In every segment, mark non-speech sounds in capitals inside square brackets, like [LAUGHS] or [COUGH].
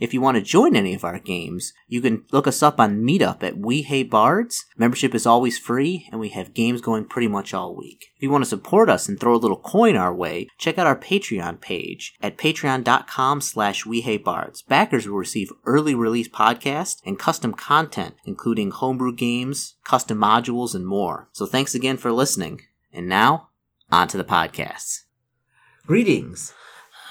If you want to join any of our games, you can look us up on Meetup at We Hate Bards. Membership is always free, and we have games going pretty much all week. If you want to support us and throw a little coin our way, check out our Patreon page at patreon.com slash We Hate Bards. Backers will receive early release podcasts and custom content, including homebrew games, custom modules, and more. So thanks again for listening. And now, on to the podcasts. Greetings.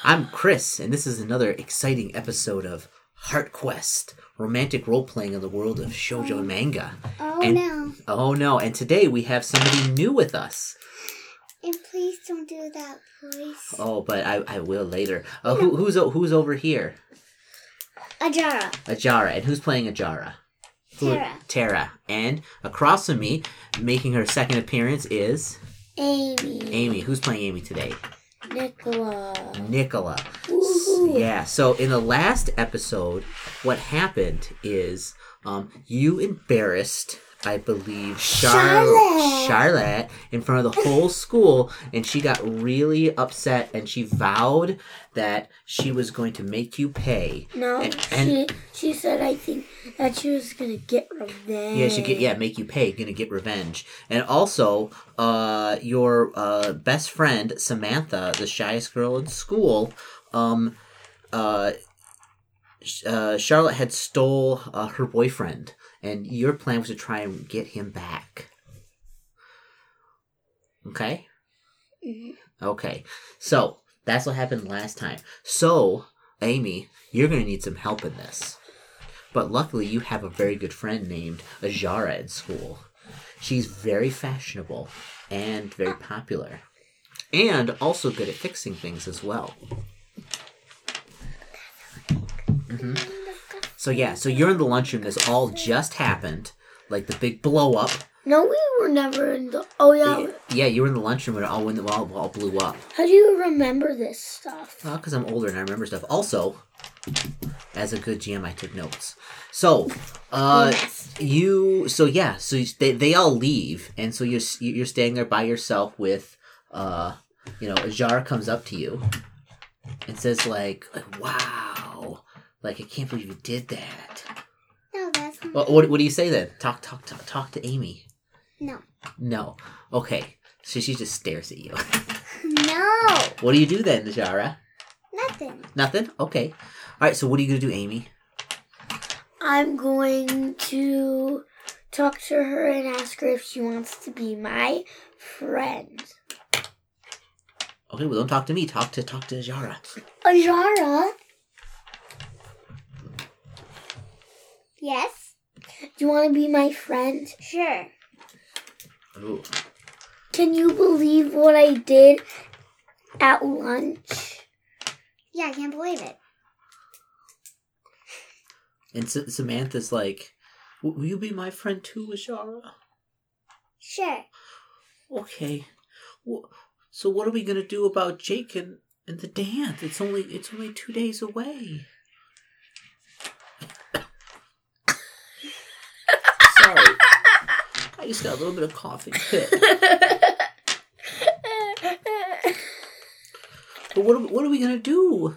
I'm Chris, and this is another exciting episode of Heart Quest, romantic role playing in the world of shoujo manga. Oh And- no. Oh no, and today we have somebody new with us. And please don't do that, please. Oh, but I, I will later. Uh, who, who's who's over here? Ajara. Ajara, and who's playing Ajara? Who- Tara. Tara. And across from me, making her second appearance is Amy. Amy. Who's playing Amy today? Nicola. Nicola. Woohoo. Yeah. So in the last episode, what happened is um, you embarrassed, I believe, Char- Charlotte. Charlotte in front of the whole school, and she got really upset, and she vowed that she was going to make you pay. No, And- she and- she said I think that she was gonna get revenge. Yeah, she get yeah, make you pay, gonna get revenge. And also, uh your uh best friend, Samantha, the shyest girl in school, um uh uh, Charlotte had stole uh, her boyfriend, and your plan was to try and get him back. Okay. Mhm. Okay. So that's what happened last time. So Amy, you're gonna need some help in this. But luckily, you have a very good friend named Ajara in school. She's very fashionable and very popular, and also good at fixing things as well. hmm So yeah, so you're in the lunchroom. This all just happened, like the big blow up. No, we were never in the. Oh yeah. Yeah, you were in the lunchroom when it all when it all, all blew up. How do you remember this stuff? Well, because I'm older and I remember stuff. Also, as a good GM, I took notes. So, uh, you, so yeah, so they they all leave, and so you're you're staying there by yourself with, uh, you know, Ajar comes up to you and says like, like, wow, like I can't believe you did that. No, that's not. What what, what do you say then? Talk talk talk talk to Amy. No. No. Okay. So she just stares at you. [LAUGHS] No. what do you do then, Ajara? Nothing. Nothing? Okay. Alright, so what are you gonna do, Amy? I'm going to talk to her and ask her if she wants to be my friend. Okay, well don't talk to me, talk to talk to Ajara. Ajara? Yes? Do you want to be my friend? Sure. Ooh. Can you believe what I did at lunch? Yeah, I can't believe it. And S- Samantha's like, Will you be my friend too, Ajara? Sure. Okay. Wh- So what are we gonna do about Jake and, and the dance? It's only it's only two days away. Sorry. I just got a little bit of coughing [LAUGHS] fit. But what are, what are we gonna do?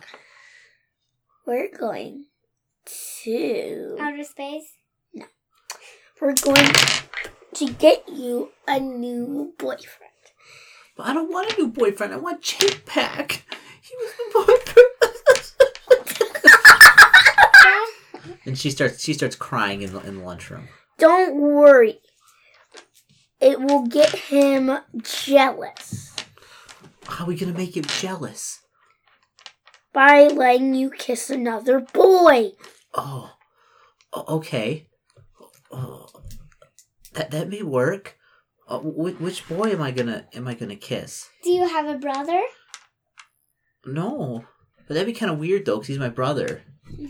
We're going to. Outer space? No, we're going to get you a new boyfriend. But I don't want a new boyfriend. I want Jake back. He was the boyfriend. [LAUGHS] and she starts she starts crying in the in the lunchroom. Don't worry. It will get him jealous How are we gonna make him jealous? by letting you kiss another boy. Oh, okay. Oh, that that may work. Uh, wh- which boy am I gonna am I gonna kiss? Do you have a brother? No, but that'd be kind of weird though, because he's my brother. [LAUGHS]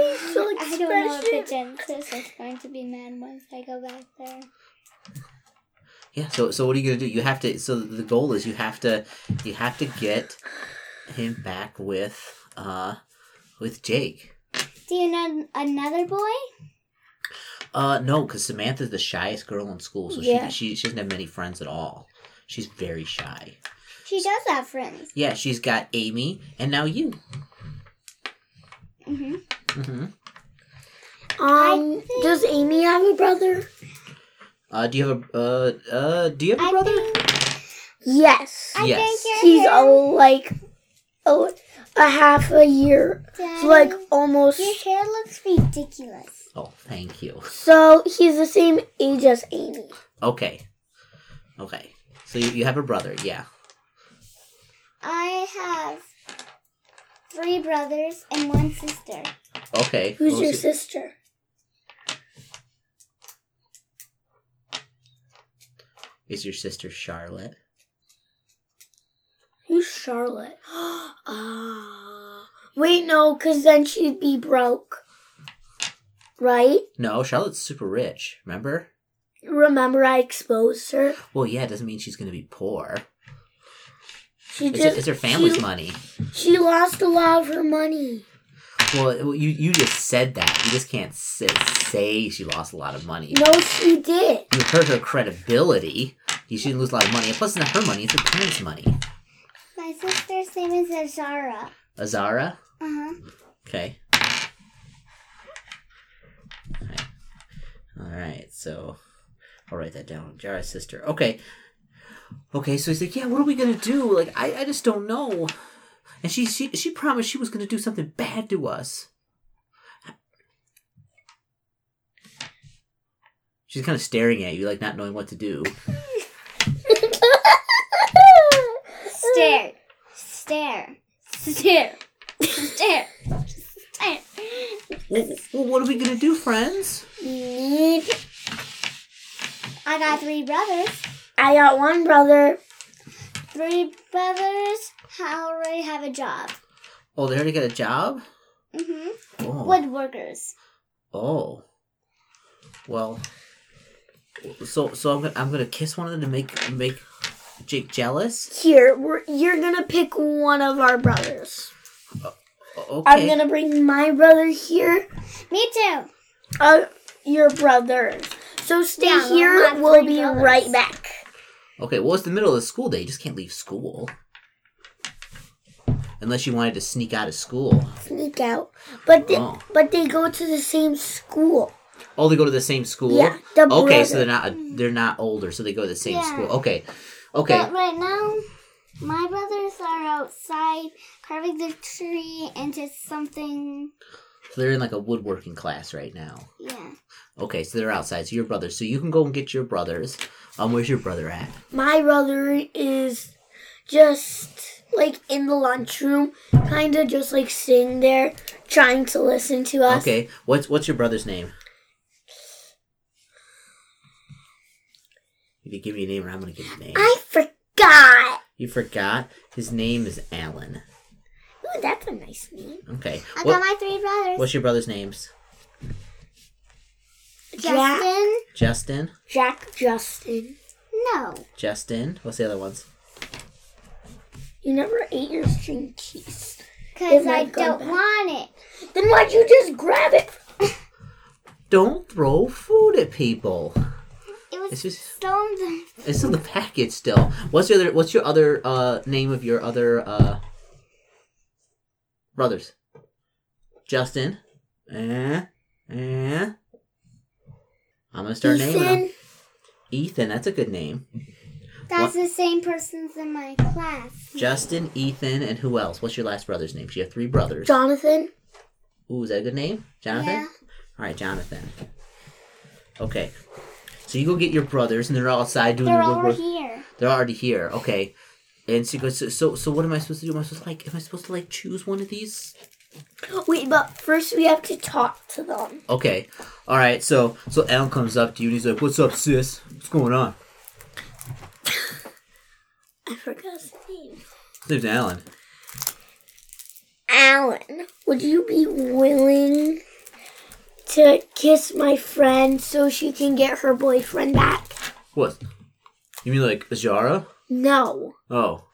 Your facial I don't know if expression. the Genesis is going to be mad once I go back there. Yeah. So so what are you gonna do? You have to. So the goal is you have to you have to get him back with uh with Jake. Do you know another boy? Uh no, because Samantha's the shyest girl in school, so Yeah. she, she she doesn't have many friends at all. She's very shy. She does have friends. Yeah, she's got Amy and now you. hmm hmm Um, does Amy have a brother? Uh, do you have a uh uh do you have a I brother? think Yes. I Yes. think He's hair, oh like oh a half a year. So like almost. your hair looks ridiculous. Oh, thank you. So he's the same age as Amy. Okay. Okay. So you, you have a brother, yeah. I have three brothers and one sister. Okay. Who's your sister? Is your sister Charlotte? Who's Charlotte? [GASPS] Ah. Wait, no, because then she'd be broke. Right? No, Charlotte's super rich. Remember? Remember I exposed her? Well, yeah, it doesn't mean she's gonna be poor. She It's, just it's her family's she, money. She lost a lot of her money. Well, you you just said that. You just can't say, say she lost a lot of money. No, she did. You hurt her credibility. You shouldn't lose a lot of money. And plus, it's not her money; it's her parents' money. My sister's name is Azara. Azara. Uh huh. Okay. Alright. Alright, so I'll write that down. Jara's sister. Okay. Okay, so he's like, Yeah, what are we gonna do? Like, I, I just don't know. And she she she promised she was gonna do something bad to us. She's kind of staring at you, like not knowing what to do. Stare. Stare. Stare. Stare. Stare. Well, well, what are we gonna do, friends? Need. I got three brothers. I got one brother. Three brothers already have a job. Oh, they already got a job. Mm-hmm. Oh. Woodworkers. Oh. Well. So so I'm gonna I'm gonna kiss one of them to make make Jake jealous. Here, we're, you're gonna pick one of our brothers. Okay. I'm gonna bring my brother here. Me too. Uh, your brothers. So stay Yeah, here. We'll be brothers. right back. Okay. Well, it's the middle of the school day. You just can't leave school. Unless you wanted to sneak out of school. Sneak out, but they, Oh. but they go to the same school. Oh, they go to the same school. Yeah, the Okay, so brother. they're not they're not older, so they go to the same Yeah. school. Okay. Okay. But right now, my brothers are outside carving the tree into something. So they're in like a woodworking class right now. Yeah. Okay, so they're outside. So your brothers. So you can go and get your brothers. Um, where's your brother at? My brother is just like in the lunchroom, kind of just like sitting there, trying to listen to us. Okay. What's what's your brother's name? If you give me a name, or I'm gonna give you a name. I forgot. You forgot. His name is Alan. Ooh, that's a nice name. Okay. I What- got my three brothers. what's your brother's names? Jack, Justin. Justin. Jack, Justin. No. Justin. What's the other ones? You never ate your string cheese. Because I don't bad. want it. Then why'd you just grab it? Don't throw food at people. It was It's just still in the. it's in the package still. What's your other What's your other uh name of your other uh brothers? Justin. Eh. Eh. I'm gonna start naming them. Ethan, Ethan, that's a good name. That's the same person's in my class. Justin, Ethan, and who else? What's your last brother's name? You have three brothers. Jonathan. Ooh, is that a good name? Jonathan? Yeah. Alright, Jonathan. Okay. So you go get your brothers and they're all outside doing their work. They're the over here. They're already here. Okay. And she goes, so, so so what am I supposed to do? Am I supposed to like am I supposed to like choose one of these? Wait, but first we have to talk to them. Okay. Alright, so so Alan comes up to you and he's like, What's up, sis? What's going on? I forgot his name. His name's Alan. Alan, would you be willing to kiss my friend so she can get her boyfriend back? What? You mean like Azara? No. Oh.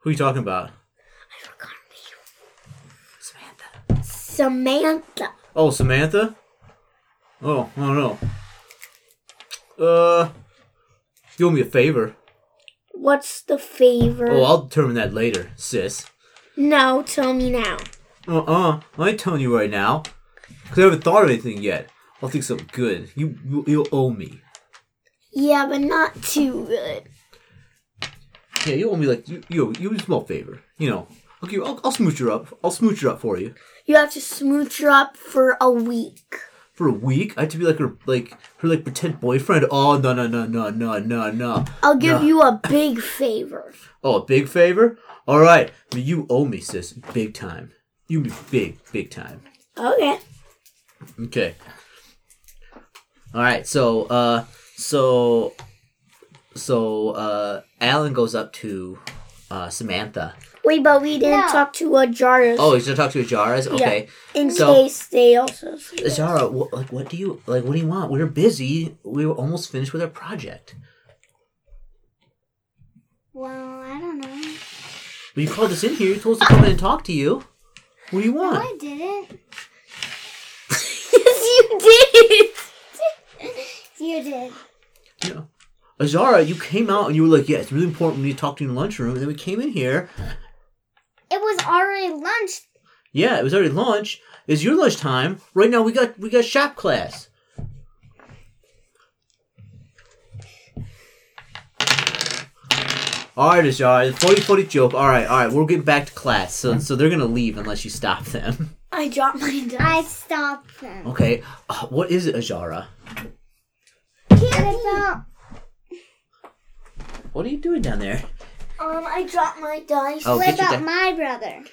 Who are you talking about? I forgot her Samantha. name. Samantha. Samantha. Oh, Samantha? Oh, I don't know. Uh, you owe me a favor. What's the favor? Oh, I'll determine that later, sis. no, tell me now. Uh-uh. I ain't telling you right now. Because I haven't thought of anything yet. I'll think something good. You, you, you owe me. Yeah, but not too good. Yeah, you owe me like, you, you, you a small favor. You know. Okay, I'll, I'll smooch her up. I'll smooch her up for you. You have to smooch her up for a week. For a week? I have to be like her, like, her, like, pretend boyfriend? Oh, no, no, no, no, no, no, no. I'll give No. you a big favor. Oh, a big favor? Alright. I mean, you owe me, sis. Big time. You owe me big, big time. Okay. Okay. All right. So, uh, so, so, uh, Alan goes up to, uh, Samantha. Wait, but we didn't No. talk to Ajaras Oh, he's gonna talk to Ajaras. Okay. in so- case they also. see. Ajara, what, like, what do you like? What do you want? We are busy. We were almost finished with our project. Well, I don't know. Well, you called us in here. You told us to come in and talk to you. What do you No, want? I didn't. [LAUGHS] [LAUGHS] yes, you did. You did. You know, Azara, you came out and you were like, "Yeah, it's really important we need to talk to you in the lunchroom." And then we came in here. It was already lunch. Yeah, it was already lunch. It's your lunchtime. Right now, we got we got shop class. All right, Azara, funny, funny joke. All right, all right, we're getting back to class. So, so they're gonna leave unless you stop them. [LAUGHS] I dropped my dice. I stopped them. Okay, uh, what is it, Azara? What are you doing down there? Um, I dropped my dice. Oh, what get your about di- my brother?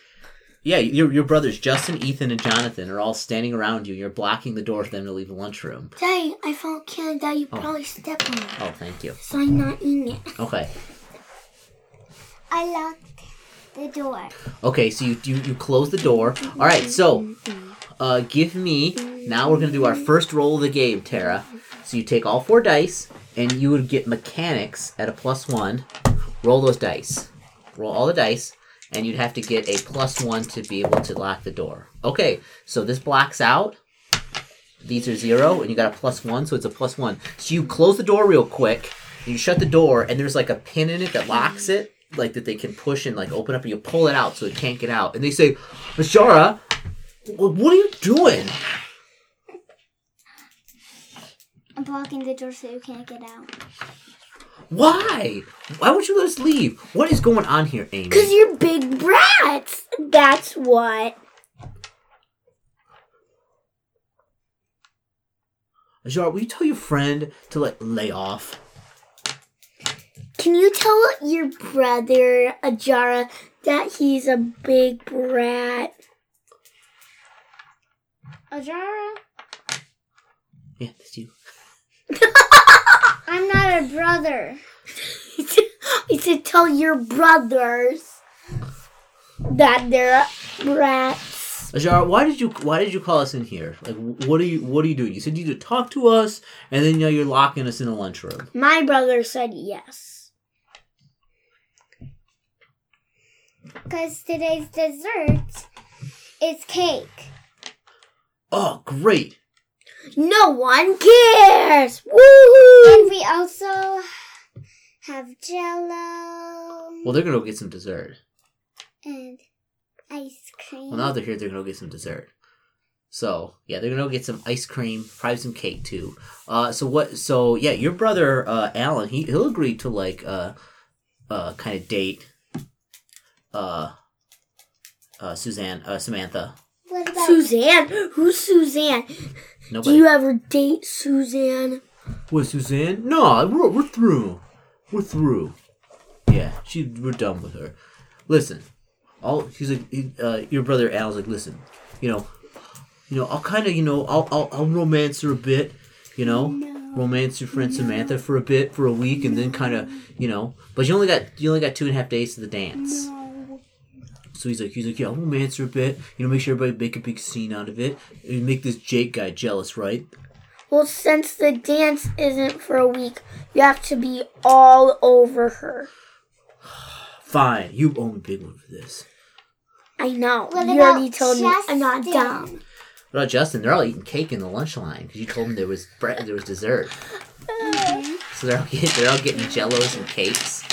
Yeah, your your brothers Justin, Ethan, and Jonathan are all standing around you. You're blocking the door for them to leave the lunchroom. Daddy, I found candy that you probably stepped on. It, Oh, thank you. So I'm not eating it. Okay, I locked the door. okay. So you you, you close the door. All right. So, uh, give me. Now we're gonna do our first roll of the game, Tara. So you take all four dice, and you would get mechanics at a plus one. Roll those dice. Roll all the dice, and you'd have to get a plus one to be able to lock the door. Okay. So this blocks out. These are zero, and you got a plus one, so it's a plus one. So you close the door real quick, you shut the door, and there's like a pin in it that locks it, like that they can push and like open up, and you pull it out so it can't get out. And they say, Ashara, wh- what are you doing? I'm blocking the door so you can't get out. Why? Why would you let us leave? What is going on here, Amy? Cause you're big brats. That's what. Ashara, will you tell your friend to like lay off? Can you tell your brother Ajara that he's a big brat? Ajara, Yeah, that's you. [LAUGHS] I'm not a brother. [LAUGHS] he said, tell your brothers that they're brats. Ajara, why did you why did you call us in here? Like, what are you what are you doing? You said you to talk to us, and then now you're locking us in the lunchroom. My brother said yes. Because today's dessert is cake. Oh, great! No one cares. Woohoo! And we also have jello Well, they're gonna go get some dessert. and ice cream. Well, now they're here, they're gonna go get some dessert. So yeah, they're gonna go get some ice cream, probably some cake too. Uh, so what? So yeah, your brother uh, Alan, he he'll agree to like uh, uh, kind of date, uh, uh, Suzanne, uh, Samantha. Suzanne? Who's Suzanne? Do you ever date Suzanne? What Suzanne? No, we're we're through. We're through. Yeah, she we're done with her. Listen, all she's like, he- uh, your brother Al's like, listen, you know, you know, I'll kind of, you know, I'll, I'll I'll romance her a bit, you know, romance your friend Samantha for a bit, for a week, and then kind of, you know, but you only got you only got two and a half days to the dance. So he's like, he's like, yeah, I'll romance her a bit, you know, make sure everybody make a big scene out of it, and make this Jake guy jealous, right? Well, since the dance isn't for a week, you have to be all over her. [SIGHS] Fine, you own a big one for this. I know. What you already told me I'm not dumb. What about Justin? They're all eating cake in the lunch line because you told them there was bread, there was dessert. Mm-hmm. So they're all getting, they're all getting jellos and cakes.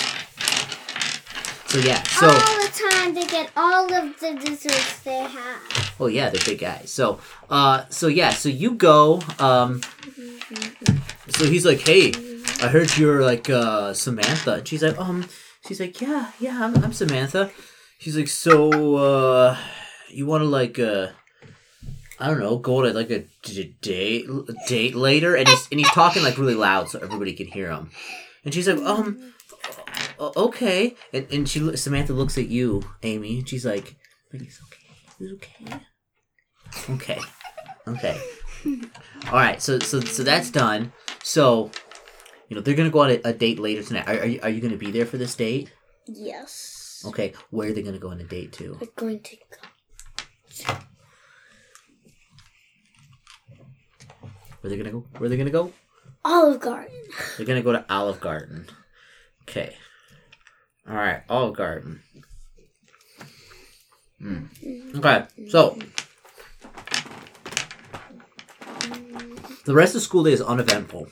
So yeah, so all the time they get all of the desserts they have. oh yeah, they're big guys. So uh, so yeah, so you go. Um, so he's like, hey, I heard you're like uh Samantha. And she's like, um, she's like, yeah, yeah, I'm, I'm Samantha. She's like, so uh, you want to like uh. I don't know, go to like a d- date date later, and he's and he's talking like really loud so everybody can hear him. And she's like, um, okay. And and she Samantha looks at you, Amy, and she's like, it's okay, it's okay, okay, okay. [LAUGHS] All right, so so so that's done. So, you know, they're gonna go on a, a date later tonight. Are are you, are you gonna be there for this date? Yes. Okay, where are they gonna go on a date to? We're going to go. Where they gonna go? Where they gonna go? Olive Garden. They're gonna go to Olive Garden. Okay. All right, Olive Garden. Hmm. Okay, so the rest of the school day is uneventful.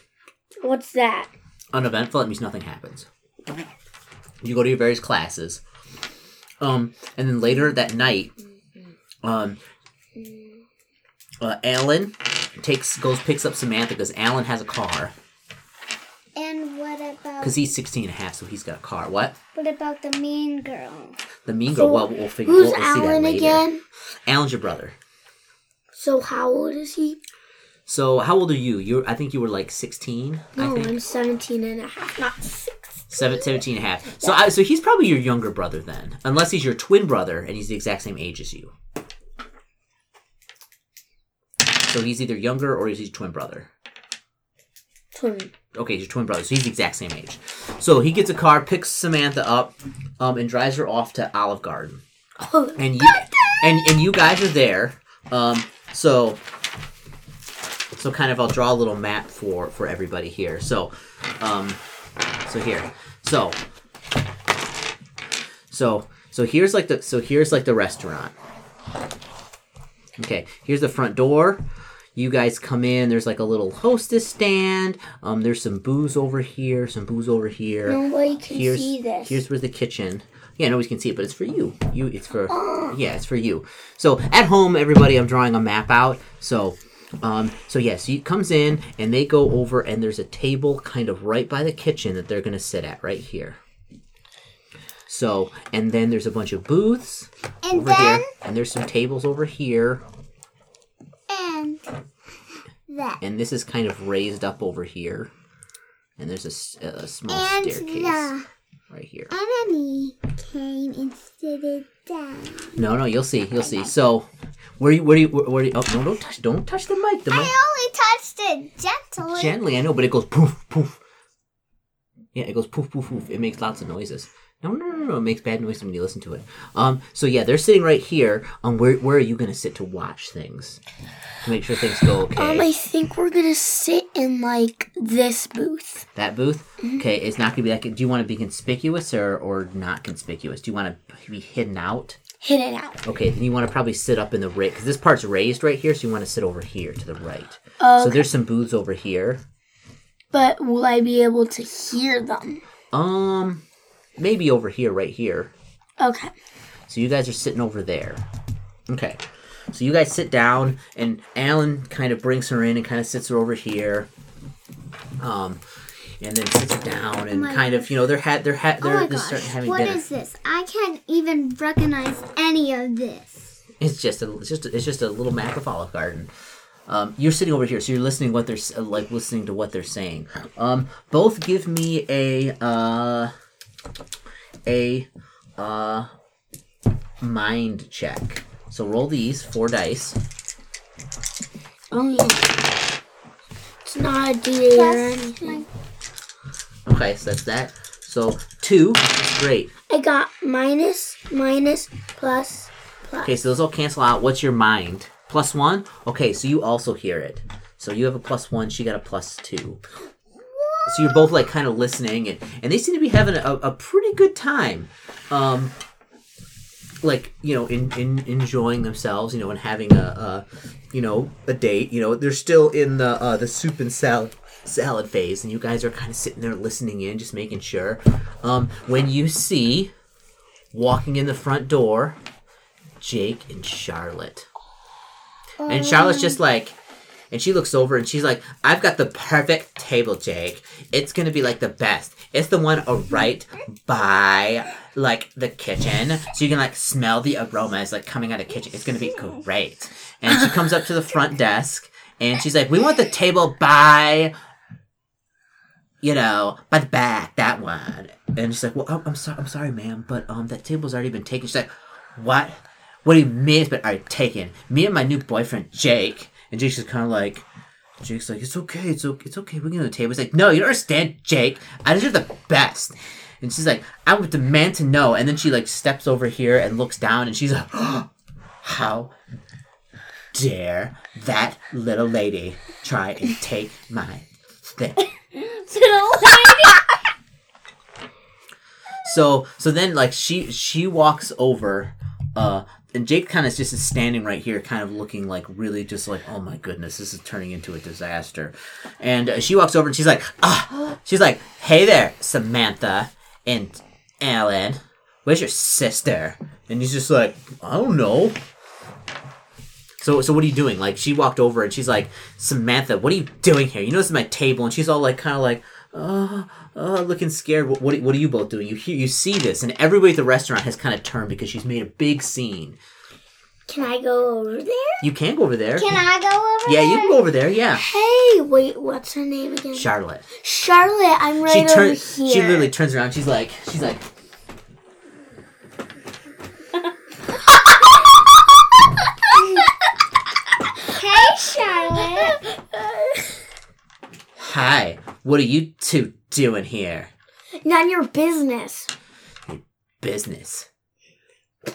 What's that? Uneventful that means nothing happens. You go to your various classes, um, and then later that night, um, uh, Alan takes goes picks up Samantha because Alan has a car about because he's 16 and a half, so he's got a car. What? what about the mean girl? The mean girl. So, well, we'll figure. Who's we'll, we'll see that Alan later. again? Alan's your brother. So how old is he? So how old are you? You I think you were like 16. I No, think I'm 17 and a half, not 6. Seven, 17 and a half. So I, so he's probably your younger brother then, unless he's your twin brother and he's the exact same age as you. So he's either younger or he's your twin brother. Twin. Okay, he's your twin brother, so he's the exact same age. So he gets a car, picks Samantha up, um, and drives her off to Olive Garden. Oh, and you and and you guys are there. Um, so so kind of I'll draw a little map for for everybody here. So um, so here, so so so here's like the so here's like the restaurant. Okay, here's the front door. You guys come in. There's like a little hostess stand. Um, there's some booze over here. Some booze over here nobody can here's see this. here's where the kitchen. Yeah, nobody can see it, but it's for you. You, it's for yeah, it's for you. So at home, everybody, I'm drawing a map out. So, um, so yes, he comes in and they go over, and there's a table kind of right by the kitchen that they're gonna sit at right here. So, and then there's a bunch of booths And over then here, and there's some tables over here, that. and this is kind of raised up over here, and there's a small And staircase the right here. enemy came and sit down. No, no, you'll see, you'll see. So, where you, where you, where, where you, oh, no, don't touch, don't touch the mic. The mic, I only touched it gently. gently, I know, but it goes poof, poof. Yeah, it goes poof, poof, poof. It makes lots of noises. No, no, no, no, it makes bad noise when you listen to it. Um, so yeah, they're sitting right here. Um, where, where are you gonna sit to watch things? To make sure things go okay. Um, I think we're gonna sit in like this booth. that booth? Mm-hmm. Okay, it's not gonna be like, do you want to be conspicuous or, or not conspicuous? Do you want to be hidden out? Hidden out. Okay, then you want to probably sit up in the right because this part's raised right here, so you want to sit over here to the right. So there's some booths over here. But will I be able to hear them? Um, maybe over here, right here. Okay. So you guys are sitting over there. Okay. So you guys sit down, and Alan kind of brings her in and kind of sits her over here. Um, and then sits down and my kind of you know they're had they're had Oh they're, my they're starting having what dinner. is this? I can't even recognize any of this. It's just a it's just a, it's just a little map of Olive Garden. Um, you're sitting over here, so you're listening what they're like listening to what they're saying. Um, both give me a uh, a uh, mind check. So roll these four dice. Oh yeah. It's not a D8 or anything. Okay, so that's that. So two, great. I got minus, minus, plus, plus. Okay, so those all cancel out. What's your mind? Plus one. Okay, so you also hear it. So you have a plus one, she got a plus two. So you're both like kind of listening, and, and they seem to be having a, a pretty good time. Um, like you know, in, in enjoying themselves, you know, and having a, a you know a date. You know, they're still in the uh, the soup and salad salad phase, and you guys are kind of sitting there listening in, just making sure. Um, when you see walking in the front door, Jake and Charlotte, and Charlotte's just like. And she looks over and she's like, I've got the perfect table, Jake. It's gonna be like the best. It's the one right by like the kitchen. So you can like smell the aromas like coming out of the kitchen. It's gonna be great. And she comes up to the front desk and she's like, We want the table by you know, by the back, that one. And she's like, Well, I'm, I'm sorry I'm sorry, ma'am, but um that table's already been taken. She's like, What? What do you mean it's been already taken? Me and my new boyfriend, Jake. And Jake's just kind of like, Jake's like, it's okay, it's okay, it's okay. We can go to the table. He's like, no, you don't understand, Jake. I deserve the best. And she's like, I would demand to know. And then she like steps over here and looks down, and she's like, [GASPS] how dare that little lady try and take my thing? [LAUGHS] Little lady. so so then like she she walks over, uh, and Jake kind of just is standing right here, kind of looking like really just like oh my goodness, this is turning into a disaster. And uh, she walks over and she's like ah, she's like hey there Samantha and Alan, where's your sister? And he's just like I don't know. So, so what are you doing? Like, she walked over and she's like, Samantha, what are you doing here? You know, this is my table, and she's all like, kind of like, oh, oh, looking scared. What, what, what are you both doing? You hear, you see this, and everybody at the restaurant has kind of turned because she's made a big scene. Can I go over there? You can go over there. Can I go over there? yeah, there? you can go over there. Yeah, Hey, wait, what's her name again? Charlotte. Charlotte, I'm right She over turns. here. She literally turns around. She's like, she's like, [LAUGHS] Hey, Charlotte. [LAUGHS] hi. What are you two doing here? None of your business. Your business. [LAUGHS]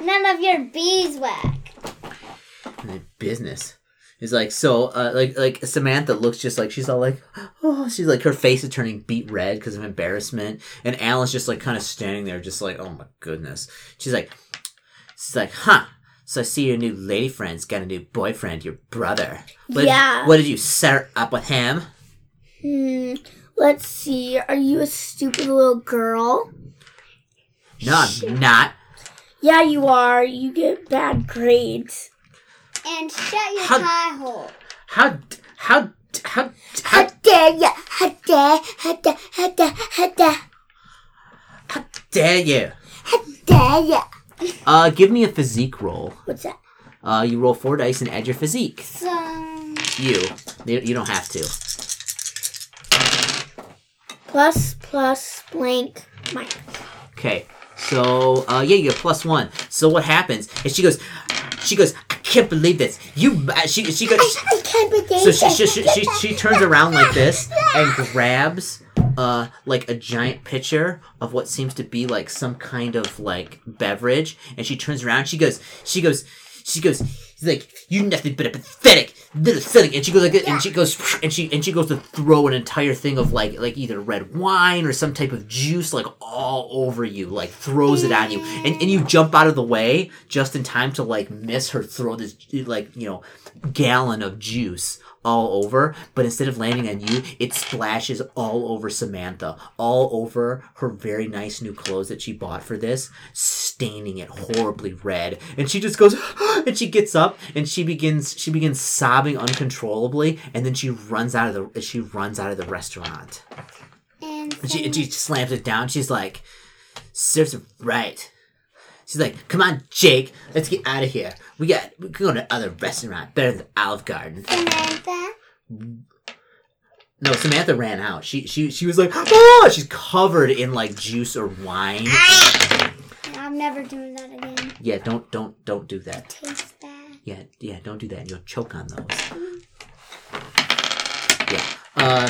None of your beeswax. My business is like so uh, like like samantha looks just like she's all like oh she's like her face is turning beet red because of embarrassment and alan's just like kind of standing there just like oh my goodness she's like she's like huh so i see your new lady friend's got a new boyfriend your brother what Yeah. did, what did you set up with him Hmm. Let's see. Are you a stupid little girl? no i'm not Yeah, you are. You get bad grades. And shut your How- pie hole. how how how How how dare you? How dare? How dare? How dare? How dare? how dare you How dare ya? Uh give me a physique roll What's that? uh you roll four dice and add your physique So, You. You you don't have to. Plus plus blank minus. Okay. So, uh, yeah, you get plus one. So what happens is she goes, she goes, I can't believe this. You, uh, she, she goes, I can't believe so she, she, she, she, she turns around like this and [LAUGHS] grabs, uh, like a giant pitcher of what seems to be like some kind of like beverage. And she turns around, she goes, she goes, she goes, she's like, "You're nothing but a pathetic little silly. And she goes like, and she goes, and she, and she goes to throw an entire thing of like, like either red wine or some type of juice, like all over you, like throws it on you. And, and you jump out of the way just in time to like miss her throw this, like, you know, gallon of juice all over, but instead of landing on you, it splashes all over Samantha, all over her very nice new clothes that she bought for this, staining it horribly red. And she just goes, [GASPS] and she gets up and she begins, she begins sobbing uncontrollably, and then she runs out of the, she runs out of the restaurant. and And she, and she slams it down. She's like, serves it right. She's like, come on, Jake, let's get out of here. We got, we can go to other restaurant better than Olive Garden. Samantha. No, Samantha ran out. She she she was like, ah! She's covered in like juice or wine. I'm never doing that again. Yeah, don't don't don't do that. Tastes bad. Yeah, yeah, don't do that. and You'll choke on those. Yeah. Uh.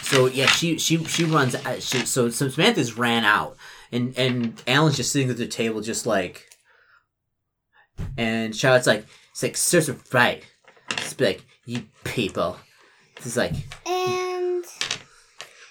So yeah, she she she runs. uh, She, so so Samantha's ran out, and and Alan's just sitting at the table, just like. And Charlotte's like, it's like, serves it right. Just be like, you people. It's like And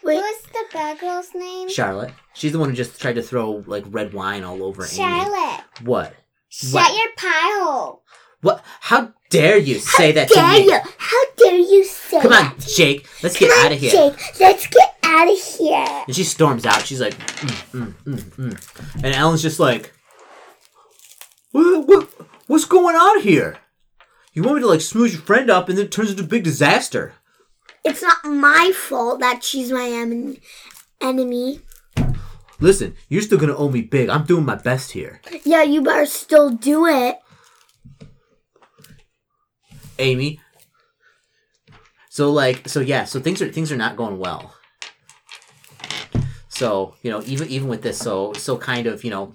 Wait, what's the bad girl's name? Charlotte. She's the one who just tried to throw like red wine all over Amy. Charlotte. What? Shut What? your pie hole. What? How dare you say that to dare me? you? How dare you say Come on. Jake. Let's Come get out of here. Jake. Let's get out of here. And she storms out. She's like, mm, mm, mm, mm. and Ellen's just like, what, what, what's going on here? You want me to like smooth your friend up, and then it turns into a big disaster. It's not my fault that she's my em- enemy. Listen, you're still gonna owe me big. I'm doing my best here, Yeah, you better still do it. Amy. So like, so yeah, so things are things are not going well. So you know, even even with this, so so kind of you know,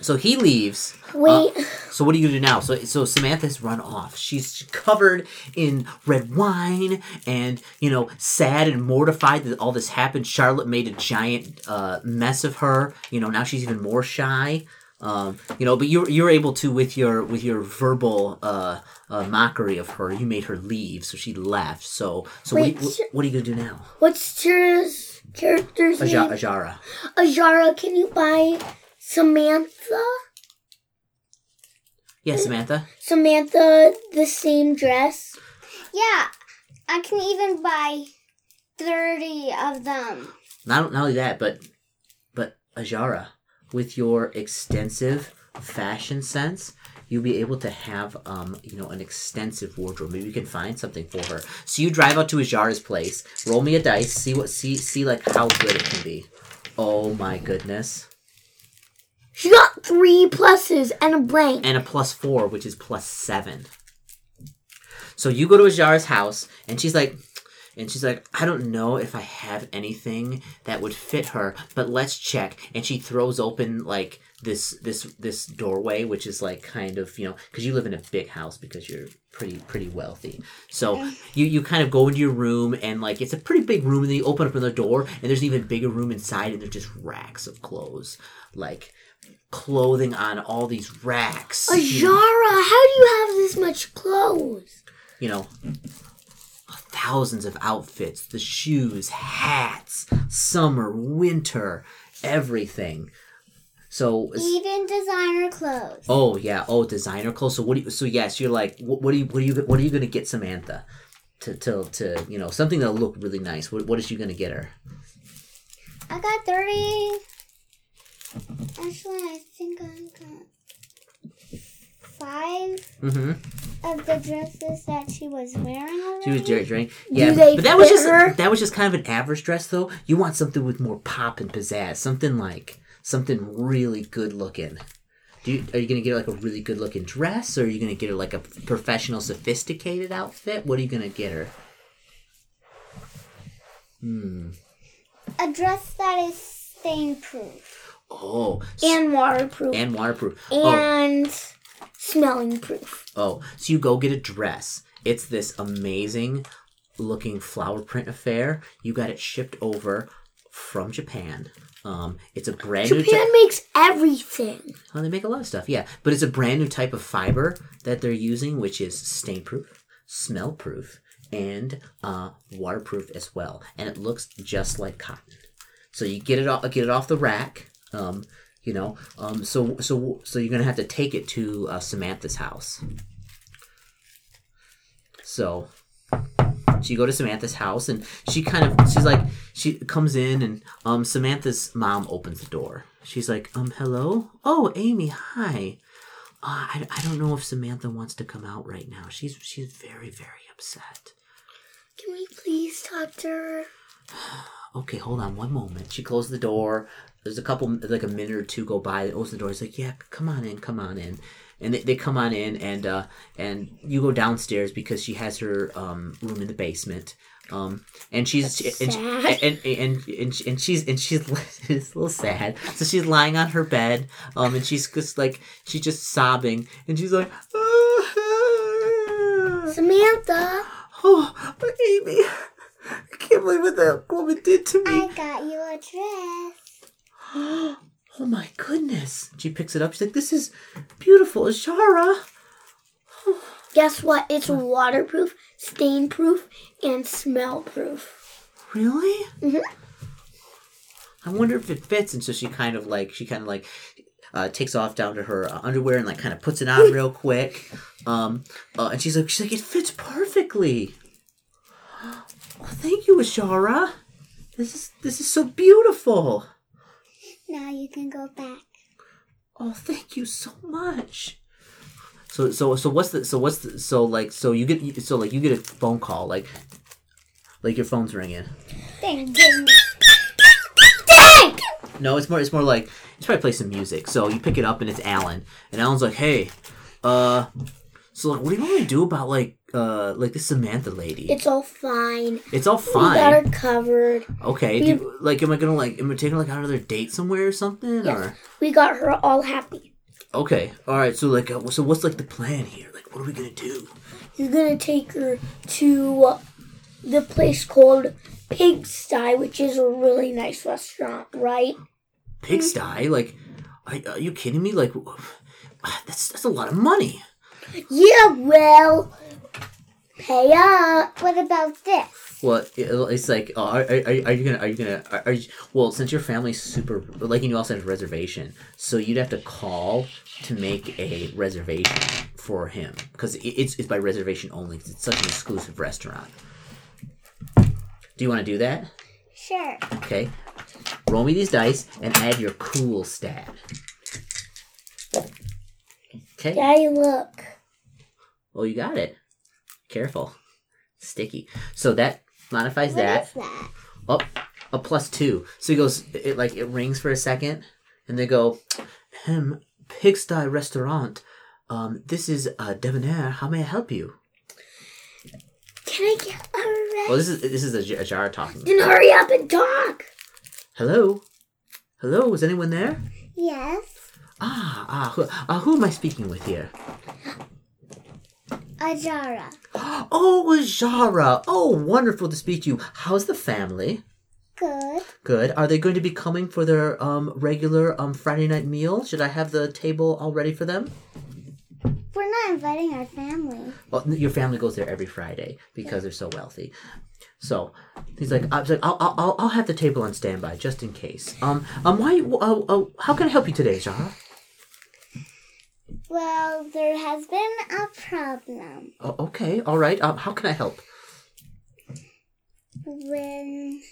so he leaves. Wait, So what are you gonna do now? So so Samantha's run off. She's covered in red wine and you know sad and mortified that all this happened. Charlotte made a giant uh, mess of her. You know now she's even more shy. Um, you know, but you're you're able to with your with your verbal uh, uh, mockery of her. You made her leave, so she left. So so Wait, what, are you, what are you gonna do now? what's Tira's character's Aja- name? Ajara. Ajara, can you buy Samantha? Yeah, Samantha. Samantha the same dress? Yeah, I can even buy 30 of them. Not not only that, but but Ajara, with your extensive fashion sense, you'll be able to have um you know an extensive wardrobe. Maybe you can find something for her. So you drive out to Ajara's place, roll me a dice, see what see see like how good it can be. Oh my goodness. She got three pluses and a blank. And a plus four, which is plus seven. So you go to Ajara's house, and she's like, and she's like, I don't know if I have anything that would fit her, but let's check. And she throws open like this this this doorway, which is like kind of you know because you live in a big house because you're pretty pretty wealthy. So you you kind of go into your room and like it's a pretty big room, and then you open up another door, and there's an even bigger room inside, and there's just racks of clothes, like clothing on all these racks. you. Ajara, how do you have this much clothes? you know, thousands of outfits, the shoes, hats, summer, winter, everything. So, Even designer clothes. oh yeah, oh designer clothes. So what do you? So yes, you're like, what, what are you? What are you? What are you gonna get Samantha? To, to, to you know something that'll look really nice. What, what is she gonna get her? I got 30. Actually, I think I got five Mm-hmm. of the dresses that she was wearing already. She was Jerry Drain. Yeah, they but that was just her? that was just kind of an average dress though. You want something with more pop and pizzazz, something like something really good looking. Do you, are you gonna get her like a really good looking dress, or are you gonna get her like a professional, sophisticated outfit? What are you gonna get her? Hmm. A dress that is stain proof. Oh, And waterproof. and waterproof. Oh, And smelling proof. Oh, so you go get a dress. It's this amazing looking flower print affair. You got it shipped over from Japan. Um, it's a brand new. Japan makes everything. Oh, they make a lot of stuff, yeah. But it's a brand new type of fiber that they're using, which is stain proof, smell proof, and uh, waterproof as well. And it looks just like cotton. So you get it off, get it off the rack. Um, you know, um, so so so you're gonna have to take it to uh, Samantha's house. So she go to Samantha's house and she kind of she's like she comes in and um Samantha's mom opens the door. She's like, um, hello? Oh, Amy, hi. Uh, I, I don't know if Samantha wants to come out right now. She's she's very, very upset. Can we please talk to her? [SIGHS] Okay, hold on one moment. She closed the door. There's a couple, like a minute or two go by. It opens the door. He's like, yeah, come on in, come on in. And they, they come on in, and uh, and you go downstairs because she has her um, room in the basement. Um, and she's and, sad. and, and, and and and she's and she's [LAUGHS] it's a little sad. So she's lying on her bed, um, and she's just like she's just sobbing, and she's like, Samantha. oh, but Amy, I can't believe what that woman did to me. I got you a dress. [GASPS] Oh my goodness. She picks it up. She's like, this is beautiful. Ashara. [SIGHS] Guess what? It's waterproof, stain proof, and smell proof. Really? Mhm. I wonder if it fits. And so she kind of like she kind of like uh, takes off down to her uh, underwear and like kind of puts it on [LAUGHS] real quick. Um, uh, and she's like, she's like, it fits perfectly. [GASPS] Oh, thank you, Ashara. This is this is so beautiful. Now you can go back. Oh, thank you so much. So so so what's the so what's the so like so you get so like you get a phone call like like your phone's ringing. Ding, ding. No, it's more it's more like it's probably play some music. So you pick it up and it's Alan, and Alan's like, "Hey, uh, so like, what do you want me to do about like uh like the Samantha lady? It's all fine. It's all fine. We got her covered. Okay, we- do, like, am I gonna like am I taking like another date somewhere or something? Yes. Or We got her all happy. okay, all right. So like, uh, so what's like the plan here? Like, what are we gonna do? You're gonna take her to the place called Pigsty, which is a really nice restaurant, right? Pigsty? Like, are, are you kidding me? Like, [SIGHS] that's that's a lot of money. Yeah, well, pay up. What about this? Well, it- it's like, uh, are, are, are you gonna, are you gonna, are, are you, well, since your family's super, like, and you also have a reservation, so you'd have to call to make a reservation for him because it's it's by reservation only. 'cause it's such an exclusive restaurant. Do you want to do that? Sure. Okay. Roll me these dice and add your cool stat. Okay. Daddy, look. Oh, you got it. Careful. Sticky. So that modifies What that. is that? up a plus two. So he goes, it like it rings for a second, and they go, "Hem, pigsty restaurant. Um, this is uh, Debonair. How may I help you?" Can I get a rest? Well, this is this is a, J- a jar talking. Then hurry up and talk. Hello, hello. Is anyone there? Yes. Ah, ah. Who, uh, who am I speaking with here? Ajara. Oh, Ajara. Oh, wonderful to speak to you. How's the family? Good. Good. Are they going to be coming for their um regular um Friday night meal? Should I have the table all ready for them? We're not inviting our family. Well, your family goes there every Friday because they're so wealthy. So he's like, I was like, I'll, I'll, I'll have the table on standby just in case. Um, um, why? Uh, uh, how can I help you today, Zara? Well, there has been a problem. Oh, okay, all right. Um, how can I help? When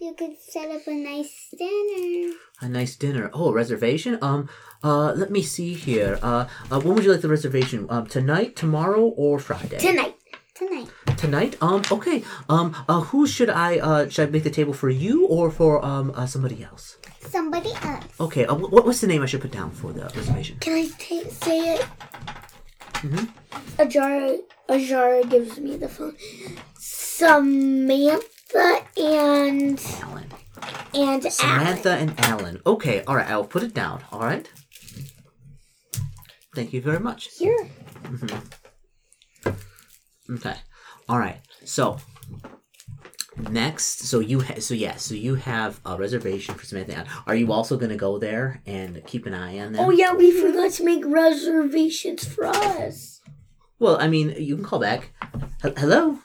you could set up a nice dinner. A nice dinner. Oh, a reservation. Um, uh, let me see here. Uh, uh when would you like the reservation? Um, tonight, tomorrow, or Friday? Tonight. Tonight. Tonight. Um, okay. Um, uh, who should I? Uh, should I make the table for you or for um uh, somebody else? Somebody else. Okay. Uh, what, what's the name I should put down for the reservation? Can I say it? Mhm. Ajara, Ajara gives me the phone. Samantha and Alan. and Alan. Samantha and Alan. Okay, all right, I'll put it down. All right. Thank you very much. Here. Okay, all right. So next, so you ha- so yeah, so you have a reservation for Samantha. Are you also going to go there and keep an eye on them? Oh yeah, we forgot to make reservations for us. Well, I mean, you can call back. H- hello.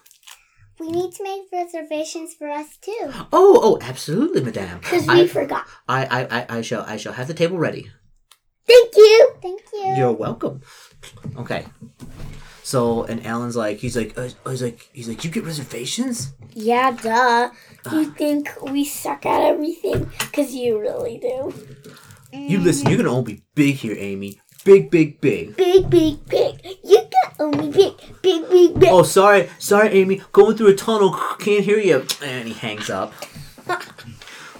We need to make reservations for us too. Oh, oh, absolutely, madame. Because we I, forgot. I, I, I, I shall, I shall have the table ready. Thank you. Thank you. You're welcome. Okay. So, and Alan's like, he's like, uh, he's like, he's like, you get reservations? Yeah, duh. You think we suck at everything? Because you really do. You listen, you're gonna all be big here, Amy. Big, big, big. Big, big, big. You got only big, big, big, big. Oh, sorry, sorry, Amy. Going through a tunnel, can't hear you. And he hangs up. [LAUGHS]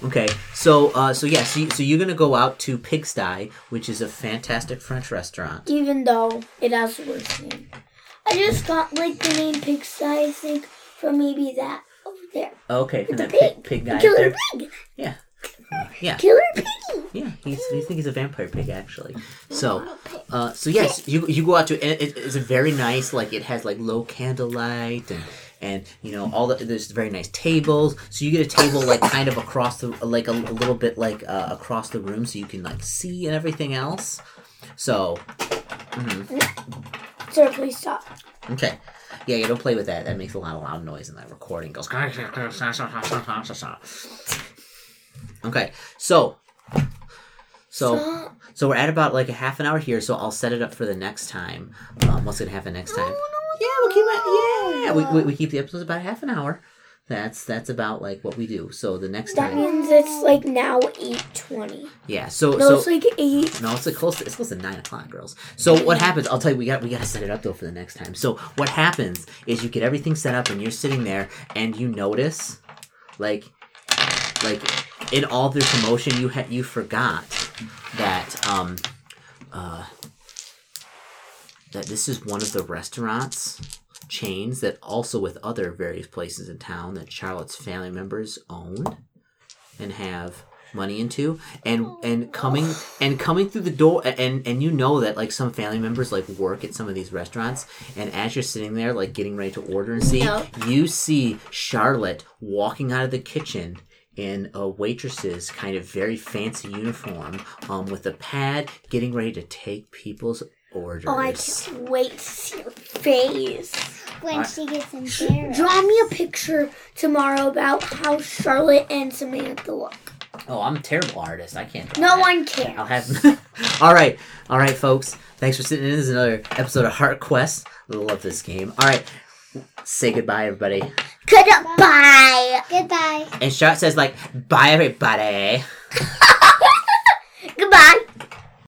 Okay, so, uh, so yeah, so, so you're gonna go out to Pigsty, which is a fantastic French restaurant. Even though it has a worse name. I just got like the name Pigsty, I think, from maybe that over there. Okay, from The that pig, pig. pig The guy. killer there. pig. Yeah, yeah, Killer piggy. yeah. He's, you think he's a vampire pig, actually. So, uh, so yes, you you go out to it, it's a very nice like it has like low candlelight and and you know all the there's very nice tables. So you get a table like kind of across the like a, a little bit like uh, across the room so you can like see and everything else. So, mhm. Sir, please stop. Okay. Yeah, you don't play with that. That makes a lot of loud noise, and that recording goes. Okay, so, so, Stop. so we're at about like a half an hour here. So I'll set it up for the next time. Um, what's gonna happen next time? Yeah, we'll keep it. Yeah, we, we, we keep the episodes about half an hour. That's that's about like what we do. So the next That time, That means it's like now eight twenty. yeah. So No, so it's like eight. No, it's like close. To, it's close to nine o'clock, girls. So what happens? I'll tell you. We got we got to set it up though for the next time. So what happens is you get everything set up and you're sitting there and you notice, like, like in all their commotion, you had you forgot that um, uh, that this is one of the restaurants chains that also with other various places in town that Charlotte's family members own and have money into. And and coming and coming through the door and and you know that like some family members like work at some of these restaurants. And as you're sitting there like getting ready to order and see No. you see Charlotte walking out of the kitchen in a waitress's kind of very fancy uniform um, with a pad getting ready to take people's orders Oh, I can't wait to see your face. When she gets embarrassed. Draw me a picture tomorrow about how Charlotte and Samantha look. oh i'm a terrible artist i can't No that. one cares. I'll have. [LAUGHS] all right, all right, folks. Thanks for sitting in. This is another episode of Heart Quest. Love this game. All right, say goodbye, everybody. Goodbye. Goodbye. And Charlotte says like, "Bye, everybody." [LAUGHS]